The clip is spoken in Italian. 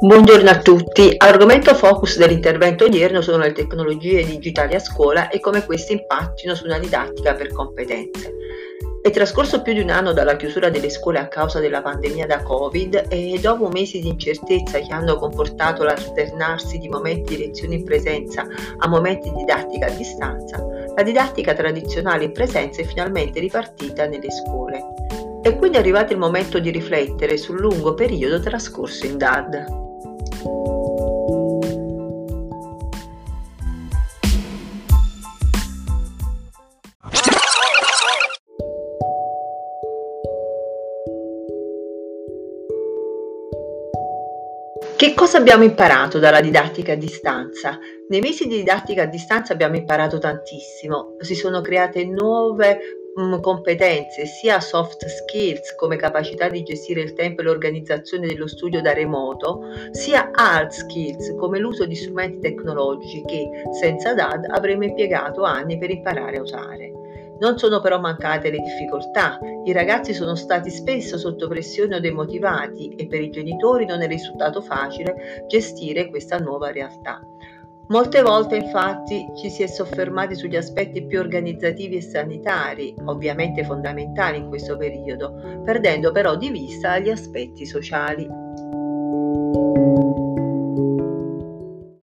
Buongiorno a tutti. Argomento focus dell'intervento odierno sono le tecnologie digitali a scuola e come queste impattino su una didattica per competenze. È trascorso più di un anno dalla chiusura delle scuole a causa della pandemia da Covid e dopo mesi di incertezza che hanno comportato l'alternarsi di momenti di lezioni in presenza a momenti di didattica a distanza, la didattica tradizionale in presenza è finalmente ripartita nelle scuole. È quindi arrivato il momento di riflettere sul lungo periodo trascorso in DAD. Che cosa abbiamo imparato dalla didattica a distanza? Nei mesi di didattica a distanza abbiamo imparato tantissimo, si sono create nuove mh, competenze, sia soft skills come capacità di gestire il tempo e l'organizzazione dello studio da remoto, sia hard skills come l'uso di strumenti tecnologici che senza DAD avremmo impiegato anni per imparare a usare. Non sono però mancate le difficoltà. I ragazzi sono stati spesso sotto pressione o demotivati e per i genitori non è risultato facile gestire questa nuova realtà. Molte volte infatti ci si è soffermati sugli aspetti più organizzativi e sanitari, ovviamente fondamentali in questo periodo, perdendo però di vista gli aspetti sociali.